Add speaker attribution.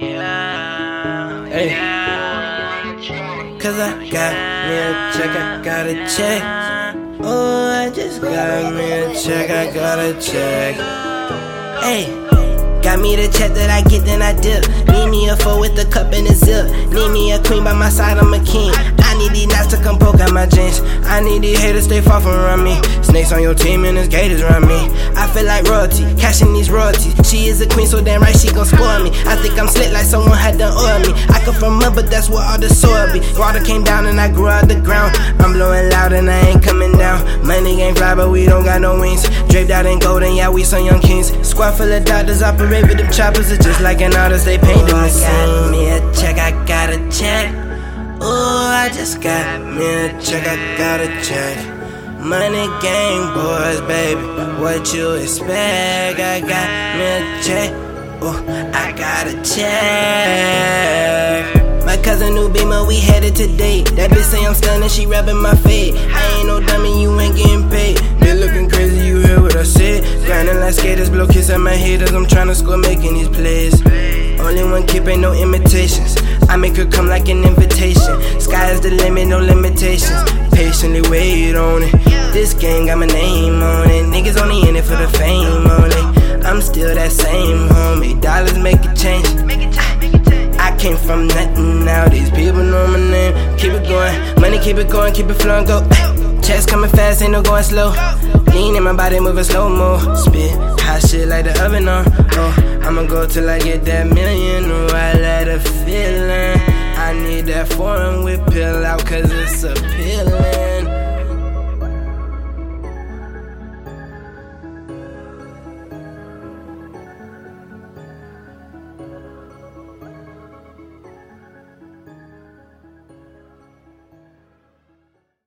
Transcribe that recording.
Speaker 1: Hey. Cause I got me a check, I got a check. Oh, I just got me a check, I got a check. Hey. Got me the check that I get, then I dip. Need me a four with a cup and a zip. Need me a queen by my side, I'm a king. I need these knots to come out my jeans. I need these haters stay far from around me. Snakes on your team and there's gators around me. I feel like royalty, cashing these royalties. She is a queen, so damn right she gon' spoil me. I think I'm slick like someone had done oil me. I come from up, but that's where all the soil be. Water came down and I grew out the ground. I'm blowing loud and I ain't coming down. Money ain't fly, but we don't got no wings. Draped out in gold and yeah, we some young kings. Squad full of doctors operate with them choppers. It's just like an artist, they paint them the same. got me a check, I got a check. Ooh, I just got me a check, I got a check. Money gang boys, baby. What you expect? I got me a check. Ooh, I got a check. My cousin new beamer, we headed to date. That bitch say I'm stunning, she rubbing my fade. I ain't no dummy, you ain't getting paid. They looking crazy, you hear what I said? Grinding like skaters, blow kiss at my haters. I'm trying to score, making these plays. Only one keep ain't no imitations. I make her come like an invitation. Sky is the limit, no limitations. Patiently wait on it. This gang got my name on it. Niggas only in it for the fame only. I'm still that same homie. Dollars make a change. I came from nothing now. These people know my name. Keep it going, money keep it going, keep it flowing, go. Checks coming fast, ain't no going slow. Lean in my body, moving slow mo. Spit hot shit like the oven on. Oh, I'ma go till I get that million. Oh, I let a feeling. I need that foreign whip pill out, cause it's appealing.